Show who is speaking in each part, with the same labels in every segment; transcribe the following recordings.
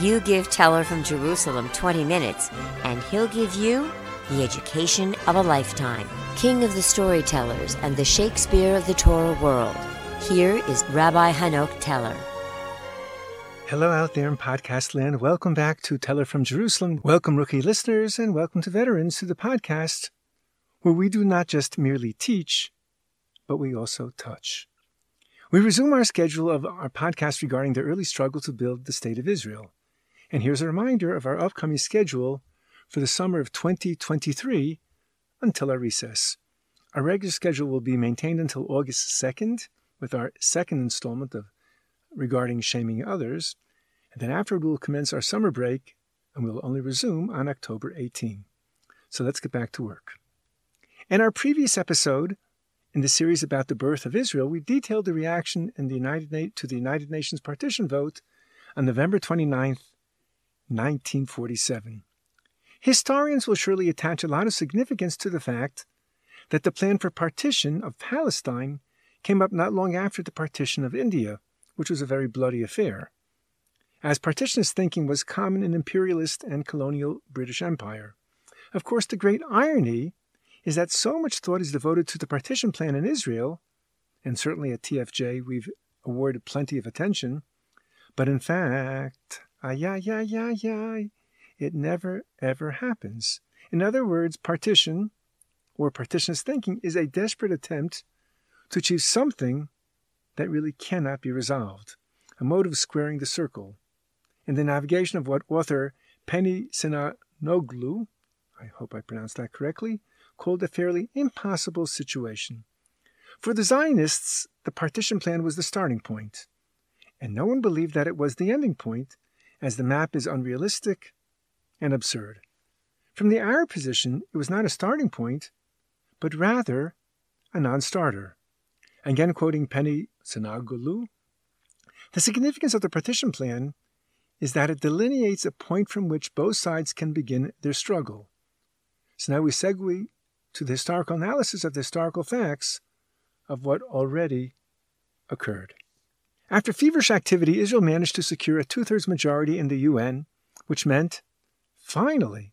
Speaker 1: You give Teller from Jerusalem 20 minutes, and he'll give you the education of a lifetime. King of the storytellers and the Shakespeare of the Torah world. Here is Rabbi Hanoch Teller.
Speaker 2: Hello out there in podcast land. Welcome back to Teller from Jerusalem. Welcome, rookie listeners, and welcome to veterans to the podcast where we do not just merely teach, but we also touch. We resume our schedule of our podcast regarding the early struggle to build the state of Israel. And here's a reminder of our upcoming schedule for the summer of 2023 until our recess. Our regular schedule will be maintained until August 2nd with our second installment of regarding shaming others. And then afterward, we'll commence our summer break and we'll only resume on October 18. So let's get back to work. In our previous episode, in the series about the birth of Israel, we detailed the reaction in the United to the United Nations partition vote on November 29th, 1947. Historians will surely attach a lot of significance to the fact that the plan for partition of Palestine came up not long after the partition of India, which was a very bloody affair, as partitionist thinking was common in imperialist and colonial British Empire. Of course, the great irony is that so much thought is devoted to the partition plan in Israel, and certainly at TFJ we've awarded plenty of attention, but in fact, Ay, ay, ay, ay, ay. It never, ever happens. In other words, partition, or partitionist thinking, is a desperate attempt to achieve something that really cannot be resolved, a mode of squaring the circle. In the navigation of what author Penny Sinanoglou, I hope I pronounced that correctly, called a fairly impossible situation. For the Zionists, the partition plan was the starting point, and no one believed that it was the ending point as the map is unrealistic and absurd. From the Arab position, it was not a starting point, but rather a non starter. Again, quoting Penny Sinanoglou, the significance of the partition plan is that it delineates a point from which both sides can begin their struggle. So now we segue to the historical analysis of the historical facts of what already occurred. After feverish activity, Israel managed to secure a two thirds majority in the UN, which meant, finally,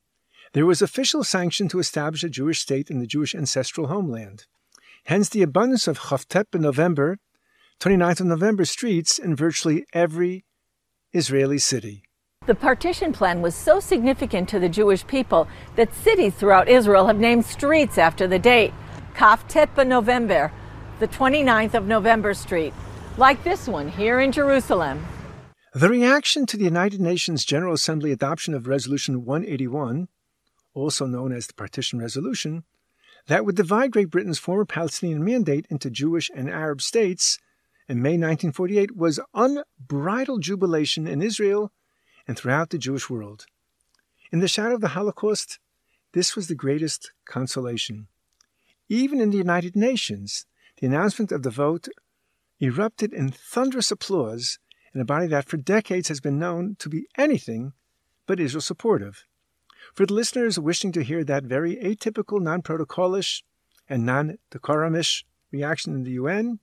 Speaker 2: there was official sanction to establish a Jewish state in the Jewish ancestral homeland. Hence the abundance of Chavtet November, 29th of November streets in virtually every Israeli city.
Speaker 3: The partition plan was so significant to the Jewish people that cities throughout Israel have named streets after the date. Kaftet November, the 29th of November Street, like this one here in Jerusalem.
Speaker 2: The reaction to the United Nations General Assembly adoption of Resolution 181, also known as the Partition Resolution, that would divide Great Britain's former Palestinian mandate into Jewish and Arab states in May 1948 was unbridled jubilation in Israel and throughout the Jewish world. In the shadow of the Holocaust, this was the greatest consolation. Even in the United Nations, the announcement of the vote erupted in thunderous applause in a body that for decades has been known to be anything but Israel supportive. For the listeners wishing to hear that very atypical, non protocolish, and non decorumish reaction in the UN,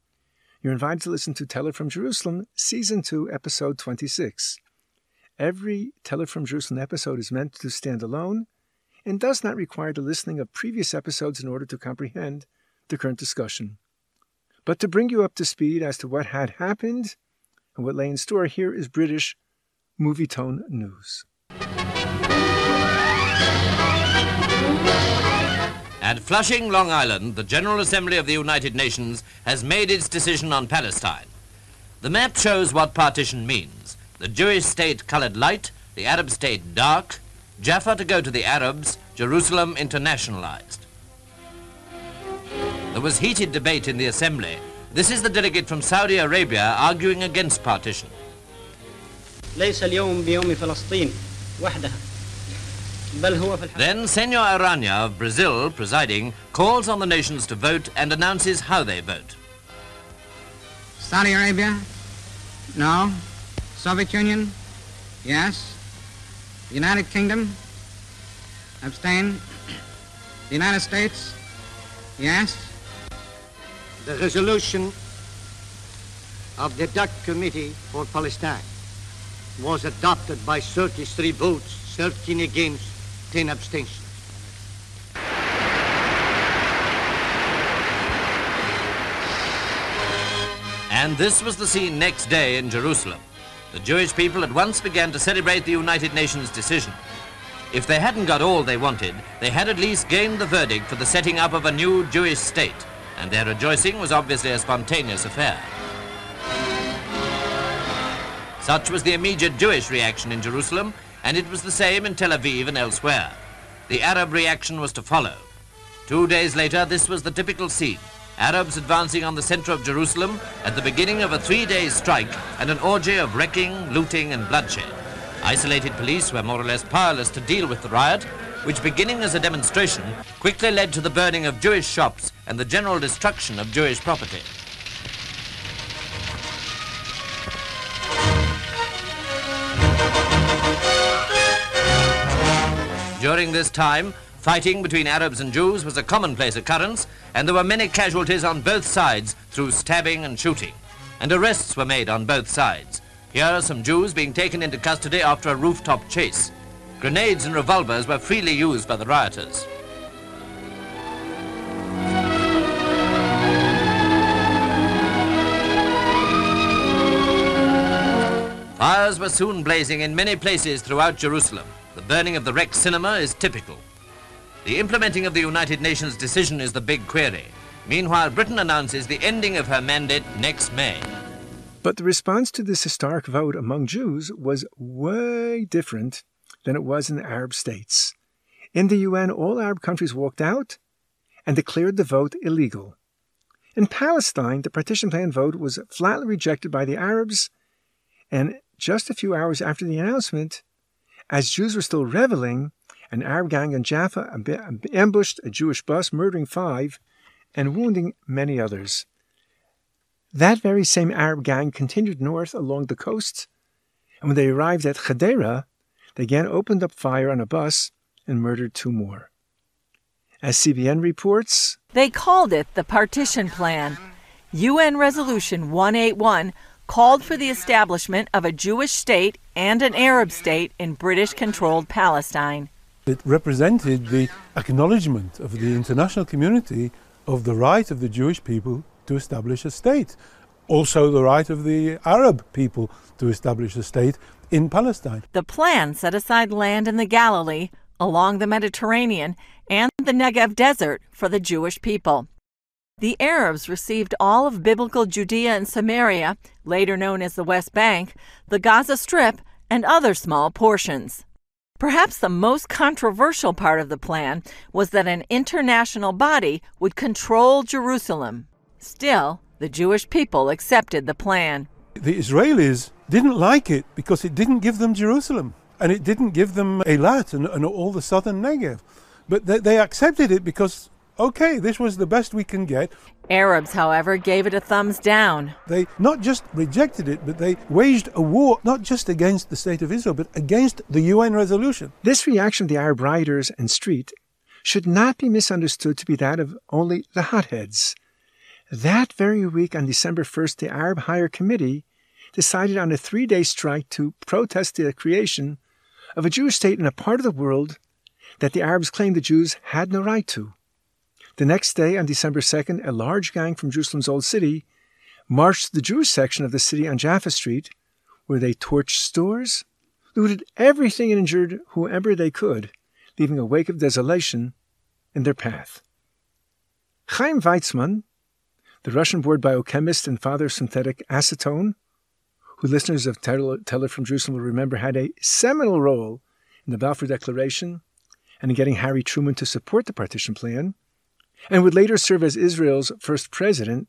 Speaker 2: you're invited to listen to Teller from Jerusalem, Season 2, Episode 26. Every Teller from Jerusalem episode is meant to stand alone and does not require the listening of previous episodes in order to comprehend the current discussion. But to bring you up to speed as to what had happened and what lay in store, here is British Movietone News.
Speaker 4: At Flushing, Long Island, the General Assembly of the United Nations has made its decision on Palestine. The map shows what partition means. The Jewish state colored light, the Arab state dark, Jaffa to go to the Arabs, Jerusalem internationalized. There was heated debate in the Assembly. This is the delegate from Saudi Arabia arguing against partition. Then Senor Aranha of Brazil, presiding, calls on the nations to vote and announces how they vote.
Speaker 5: Saudi Arabia? No. Soviet Union? Yes. United Kingdom? Abstain. The United States? Yes
Speaker 6: the resolution of the Ad Hoc Committee for Palestine. was adopted by 33 votes, 13 against, 10 abstentions.
Speaker 4: And this was the scene next day in Jerusalem. The Jewish people at once began to celebrate the United Nations decision. If they hadn't got all they wanted, they had at least gained the verdict for the setting up of a new Jewish state, and their rejoicing was obviously a spontaneous affair. Such was the immediate Jewish reaction in Jerusalem, and it was the same in Tel Aviv and elsewhere. The Arab reaction was to follow. Two days later, this was the typical scene. Arabs advancing on the center of Jerusalem at the beginning of a three-day strike and an orgy of wrecking, looting and bloodshed. Isolated police were more or less powerless to deal with the riot, which beginning as a demonstration quickly led to the burning of Jewish shops and the general destruction of Jewish property. During this time, fighting between Arabs and Jews was a commonplace occurrence, and there were many casualties on both sides through stabbing and shooting. And arrests were made on both sides. Here are some Jews being taken into custody after a rooftop chase. Grenades and revolvers were freely used by the rioters. Fires were soon blazing in many places throughout Jerusalem. The burning of the Rex cinema is typical. The implementing of the United Nations decision is the big query. Meanwhile, Britain announces the ending of her mandate next May.
Speaker 2: But the response to this historic vote among Jews was way different than it was in the Arab states. In the UN, all Arab countries walked out and declared the vote illegal. In Palestine, the partition plan vote was flatly rejected by the Arabs, and just a few hours after the announcement, as Jews were still reveling, an Arab gang in Jaffa ambushed a Jewish bus, murdering five and wounding many others. That very same Arab gang continued north along the coast, and when they arrived at Hadera, they again opened up fire on a bus and murdered two more. As CBN reports,
Speaker 3: they called it the Partition Plan. UN Resolution 181 called for the establishment of a Jewish state and an Arab state in British controlled Palestine.
Speaker 7: It represented the acknowledgement of the international community of the right of the Jewish people to establish a state. Also, the right of the Arab people to establish a state in Palestine.
Speaker 3: The plan set aside land in the Galilee, along the Mediterranean, and the Negev desert for the Jewish people. The Arabs received all of biblical Judea and Samaria, later known as the West Bank, the Gaza Strip, and other small portions. Perhaps the most controversial part of the plan was that an international body would control Jerusalem. Still, the Jewish people accepted the plan.
Speaker 7: The Israelis didn't like it because it didn't give them Jerusalem and it didn't give them Eilat and, and all the southern Negev. But they, they accepted it because okay, this was the best we can get.
Speaker 3: Arabs, however, gave it a thumbs down.
Speaker 7: They not just rejected it, but they waged a war not just against the State of Israel, but against the UN resolution.
Speaker 2: This reaction of the Arab rioters and street should not be misunderstood to be that of only the hotheads. That very week, on December 1st, the Arab Higher Committee decided on a three day strike to protest the creation of a Jewish state in a part of the world that the Arabs claimed the Jews had no right to. The next day, on December 2nd, a large gang from Jerusalem's Old City marched the Jewish section of the city on Jaffa Street, where they torched stores, looted everything and injured whoever they could, leaving a wake of desolation in their path. Chaim Weizmann, the Russian born biochemist and father of synthetic acetone, who listeners of Teller from Jerusalem will remember had a seminal role in the Balfour Declaration and in getting Harry Truman to support the partition plan, and would later serve as Israel's first president,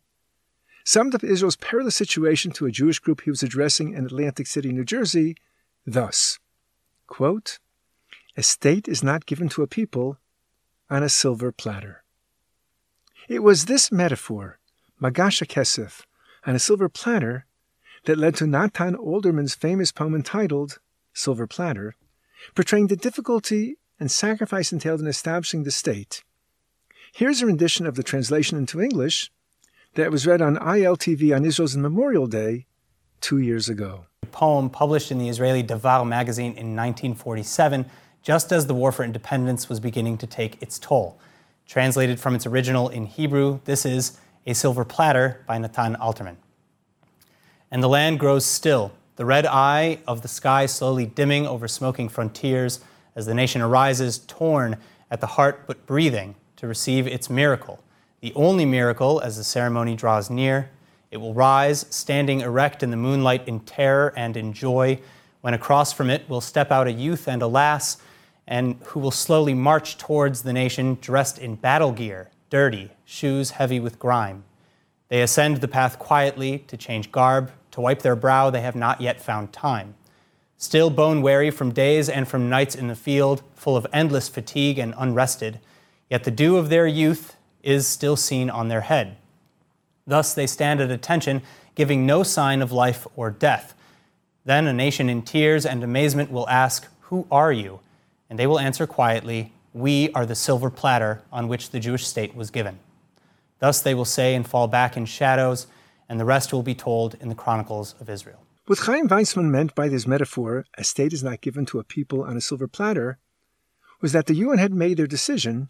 Speaker 2: summed up Israel's perilous situation to a Jewish group he was addressing in Atlantic City, New Jersey, thus quote, A state is not given to a people on a silver platter. It was this metaphor, Magasha Kesef, on a silver platter, that led to Natan Alterman's famous poem entitled Silver Platter, portraying the difficulty and sacrifice entailed in establishing the state Here's a rendition of the translation into English that was read on ILTV on Israel's Memorial Day two years ago.
Speaker 8: A poem published in the Israeli Davar magazine in 1947, just as the War for Independence was beginning to take its toll. Translated from its original in Hebrew, this is A Silver Platter by Natan Alterman. And the land grows still, the red eye of the sky slowly dimming over smoking frontiers as the nation arises, torn at the heart but breathing to receive its miracle. The only miracle as the ceremony draws near. It will rise, standing erect in the moonlight in terror and in joy, when across from it will step out a youth and a lass, and who will slowly march towards the nation dressed in battle gear, dirty, shoes heavy with grime. They ascend the path quietly to change garb, to wipe their brow, they have not yet found time. Still bone weary from days and from nights in the field, full of endless fatigue and unrested, yet the dew of their youth is still seen on their head. Thus they stand at attention, giving no sign of life or death. Then a nation in tears and amazement will ask, Who are you? And they will answer quietly, We are the silver platter on which the Jewish state was given. Thus they will say and fall back in shadows, and the rest will be told in the Chronicles of Israel.
Speaker 2: What Chaim Weizmann meant by this metaphor, a state is not given to a people on a silver platter, was that the UN had made their decision,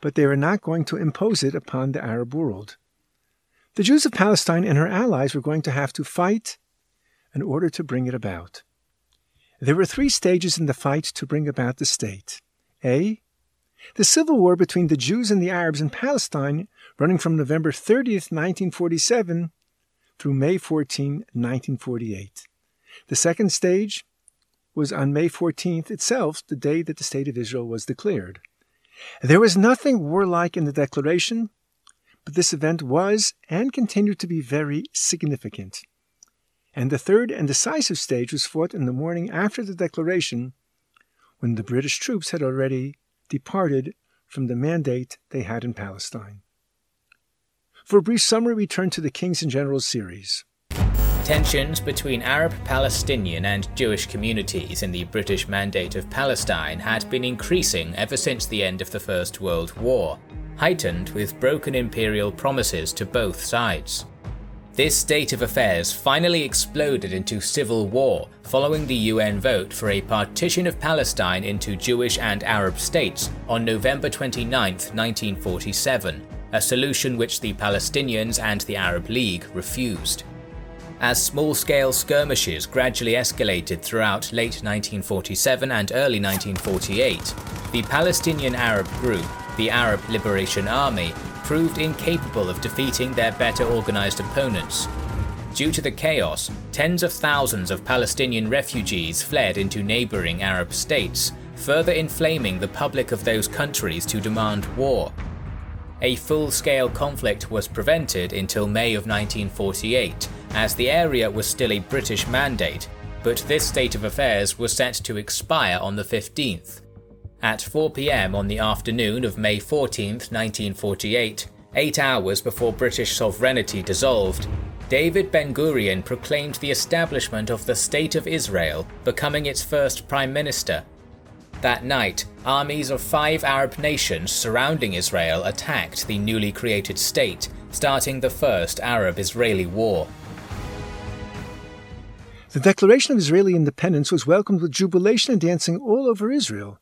Speaker 2: but they were not going to impose it upon the Arab world. The Jews of Palestine and her allies were going to have to fight in order to bring it about. There were three stages in the fight to bring about the state. A. The civil war between the Jews and the Arabs in Palestine, running from November 30th, 1947 through May 14, 1948. The second stage was on May 14th itself, the day that the State of Israel was declared. There was nothing warlike in the declaration, but this event was and continued to be very significant. And the third and decisive stage was fought in the morning after the declaration, when the British troops had already departed from the mandate they had in Palestine. For a brief summary, we turn to the Kings and Generals series.
Speaker 9: Tensions between Arab, Palestinian, and Jewish communities in the British Mandate of Palestine had been increasing ever since the end of the First World War, heightened with broken imperial promises to both sides. This state of affairs finally exploded into civil war following the UN vote for a partition of Palestine into Jewish and Arab states on November 29, 1947, a solution which the Palestinians and the Arab League refused. As small scale skirmishes gradually escalated throughout late 1947 and early 1948, the Palestinian Arab group, the Arab Liberation Army, proved incapable of defeating their better organized opponents. Due to the chaos, tens of thousands of Palestinian refugees fled into neighboring Arab states, further inflaming the public of those countries to demand war. A full-scale conflict was prevented until May of 1948, as the area was still a British mandate, but this state of affairs was set to expire on the 15th. At 4pm on the afternoon of May 14, 1948, eight hours before British sovereignty dissolved, David Ben Gurion proclaimed the establishment of the State of Israel, becoming its first Prime Minister. That night, armies of five Arab nations surrounding Israel attacked the newly created state, starting the First Arab Israeli War.
Speaker 2: The declaration of Israeli independence was welcomed with jubilation and dancing all over Israel.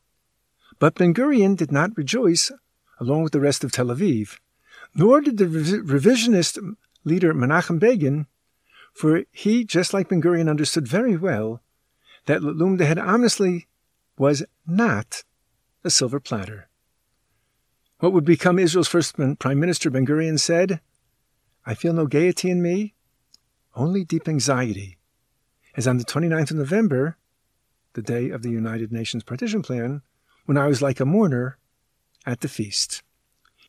Speaker 2: But Ben Gurion did not rejoice along with the rest of Tel Aviv, nor did the revisionist leader Menachem Begin, for he, just like Ben Gurion, understood very well that loomed ahead ominously was not a silver platter. What would become Israel's first prime minister, Ben Gurion said, I feel no gaiety in me, only deep anxiety. As on the 29th of November, the day of the United Nations partition plan, when I was like a mourner at the feast.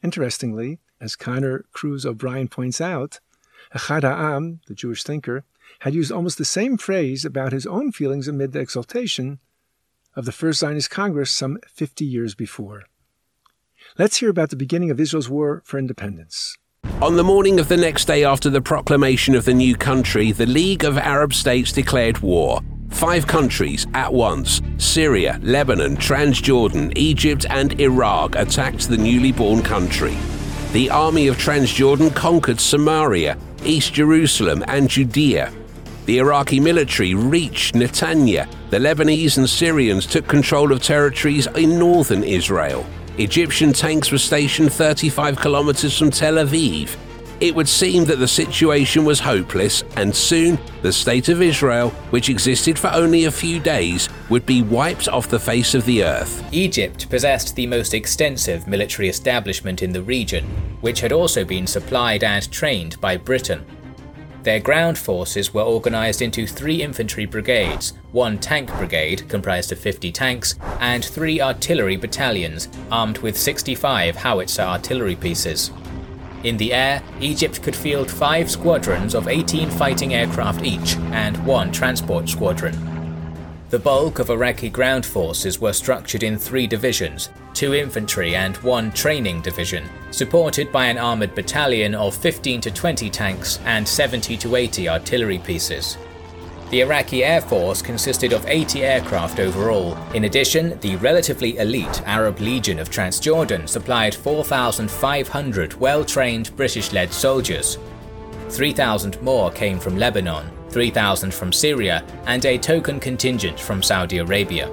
Speaker 2: Interestingly, as Conor Cruise O'Brien points out, Echad the Jewish thinker, had used almost the same phrase about his own feelings amid the exaltation of the First Zionist Congress some 50 years before. Let's hear about the beginning of Israel's war for independence.
Speaker 10: On the morning of the next day after the proclamation of the new country, the League of Arab States declared war. Five countries at once Syria, Lebanon, Transjordan, Egypt, and Iraq attacked the newly born country. The army of Transjordan conquered Samaria, East Jerusalem, and Judea. The Iraqi military reached Netanya. The Lebanese and Syrians took control of territories in northern Israel. Egyptian tanks were stationed 35 kilometers from Tel Aviv. It would seem that the situation was hopeless, and soon the State of Israel, which existed for only a few days, would be wiped off the face of the earth.
Speaker 9: Egypt possessed the most extensive military establishment in the region, which had also been supplied and trained by Britain. Their ground forces were organised into three infantry brigades, one tank brigade comprised of 50 tanks, and three artillery battalions armed with 65 howitzer artillery pieces. In the air, Egypt could field five squadrons of 18 fighting aircraft each and one transport squadron. The bulk of Iraqi ground forces were structured in three divisions, two infantry and one training division, supported by an armoured battalion of 15 to 20 tanks and 70 to 80 artillery pieces. The Iraqi Air Force consisted of 80 aircraft overall. In addition, the relatively elite Arab Legion of Transjordan supplied 4,500 well-trained British-led soldiers. 3,000 more came from Lebanon, 3,000 from Syria, and a token contingent from Saudi Arabia.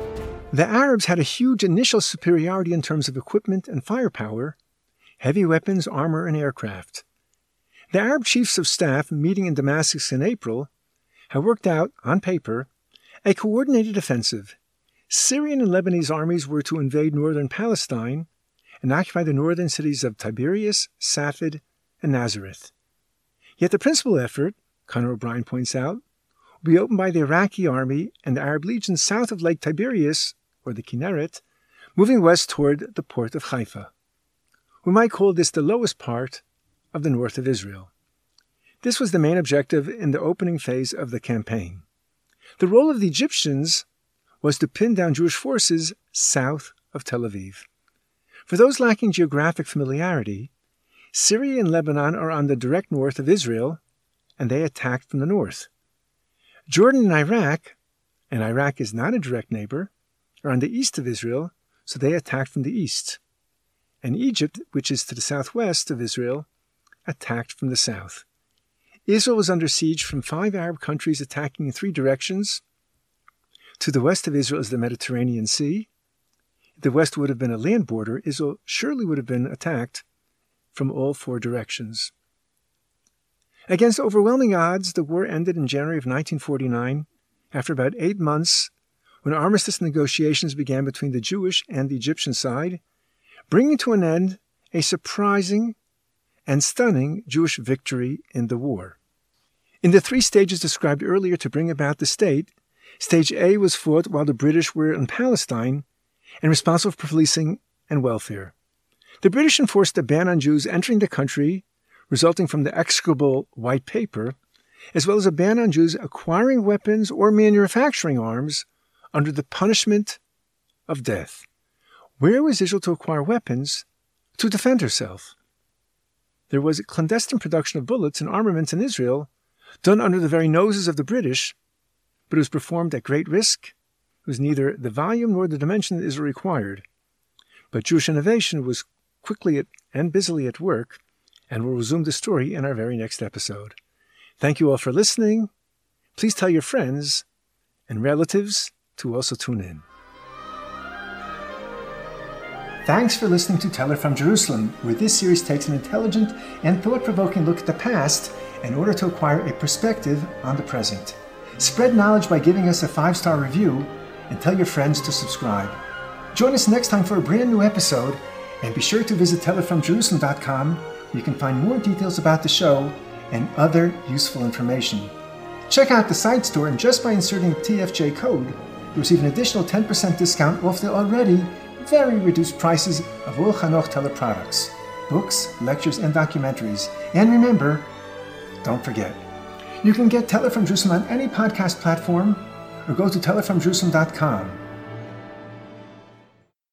Speaker 2: The Arabs had a huge initial superiority in terms of equipment and firepower, heavy weapons, armor, and aircraft. The Arab chiefs of staff meeting in Damascus in April had worked out, on paper, a coordinated offensive. Syrian and Lebanese armies were to invade northern Palestine and occupy the northern cities of Tiberias, Safed, and Nazareth. Yet the principal effort, Conor O'Brien points out, will be opened by the Iraqi army and the Arab legion south of Lake Tiberias, or the Kinneret, moving west toward the port of Haifa. We might call this the lowest part of the north of Israel. This was the main objective in the opening phase of the campaign. The role of the Egyptians was to pin down Jewish forces south of Tel Aviv. For those lacking geographic familiarity, Syria and Lebanon are on the direct north of Israel, and they attacked from the north. Jordan and Iraq, and Iraq is not a direct neighbor, are on the east of Israel, so they attacked from the east. And Egypt, which is to the southwest of Israel, attacked from the south. Israel was under siege from five Arab countries attacking in three directions. To the west of Israel is the Mediterranean Sea. If the west would have been a land border, Israel surely would have been attacked from all four directions. Against overwhelming odds, the war ended in January of 1949 after about eight months when armistice negotiations began between the Jewish and the Egyptian side, bringing to an end a surprising and stunning Jewish victory in the war. In the three stages described earlier to bring about the state, Stage A was fought while the British were in Palestine and responsible for policing and welfare. The British enforced a ban on Jews entering the country, resulting from the execrable White Paper, as well as a ban on Jews acquiring weapons or manufacturing arms under the punishment of death. Where was Israel to acquire weapons to defend herself? There was a clandestine production of bullets and armaments in Israel done under the very noses of the British, but it was performed at great risk. It was neither the volume nor the dimension that Israel required. But Jewish innovation was quickly at, and busily at work, and we'll resume the story in our very next episode. Thank you all for listening. Please tell your friends and relatives to also tune in. Thanks for listening to Teller from Jerusalem, where this series takes an intelligent and thought provoking look at the past in order to acquire a perspective on the present. Spread knowledge by giving us a five star review and tell your friends to subscribe. Join us next time for a brand new episode, and be sure to visit tellerfromjerusalem.com where you can find more details about the show and other useful information. Check out the site store, and just by inserting TFJ code, you receive an additional 10% discount off the already very reduced prices of all Hanoch Teller products, books, lectures, and documentaries. And remember, don't forget, you can get Teller from Jerusalem on any podcast platform or go to tellerfromjerusalem.com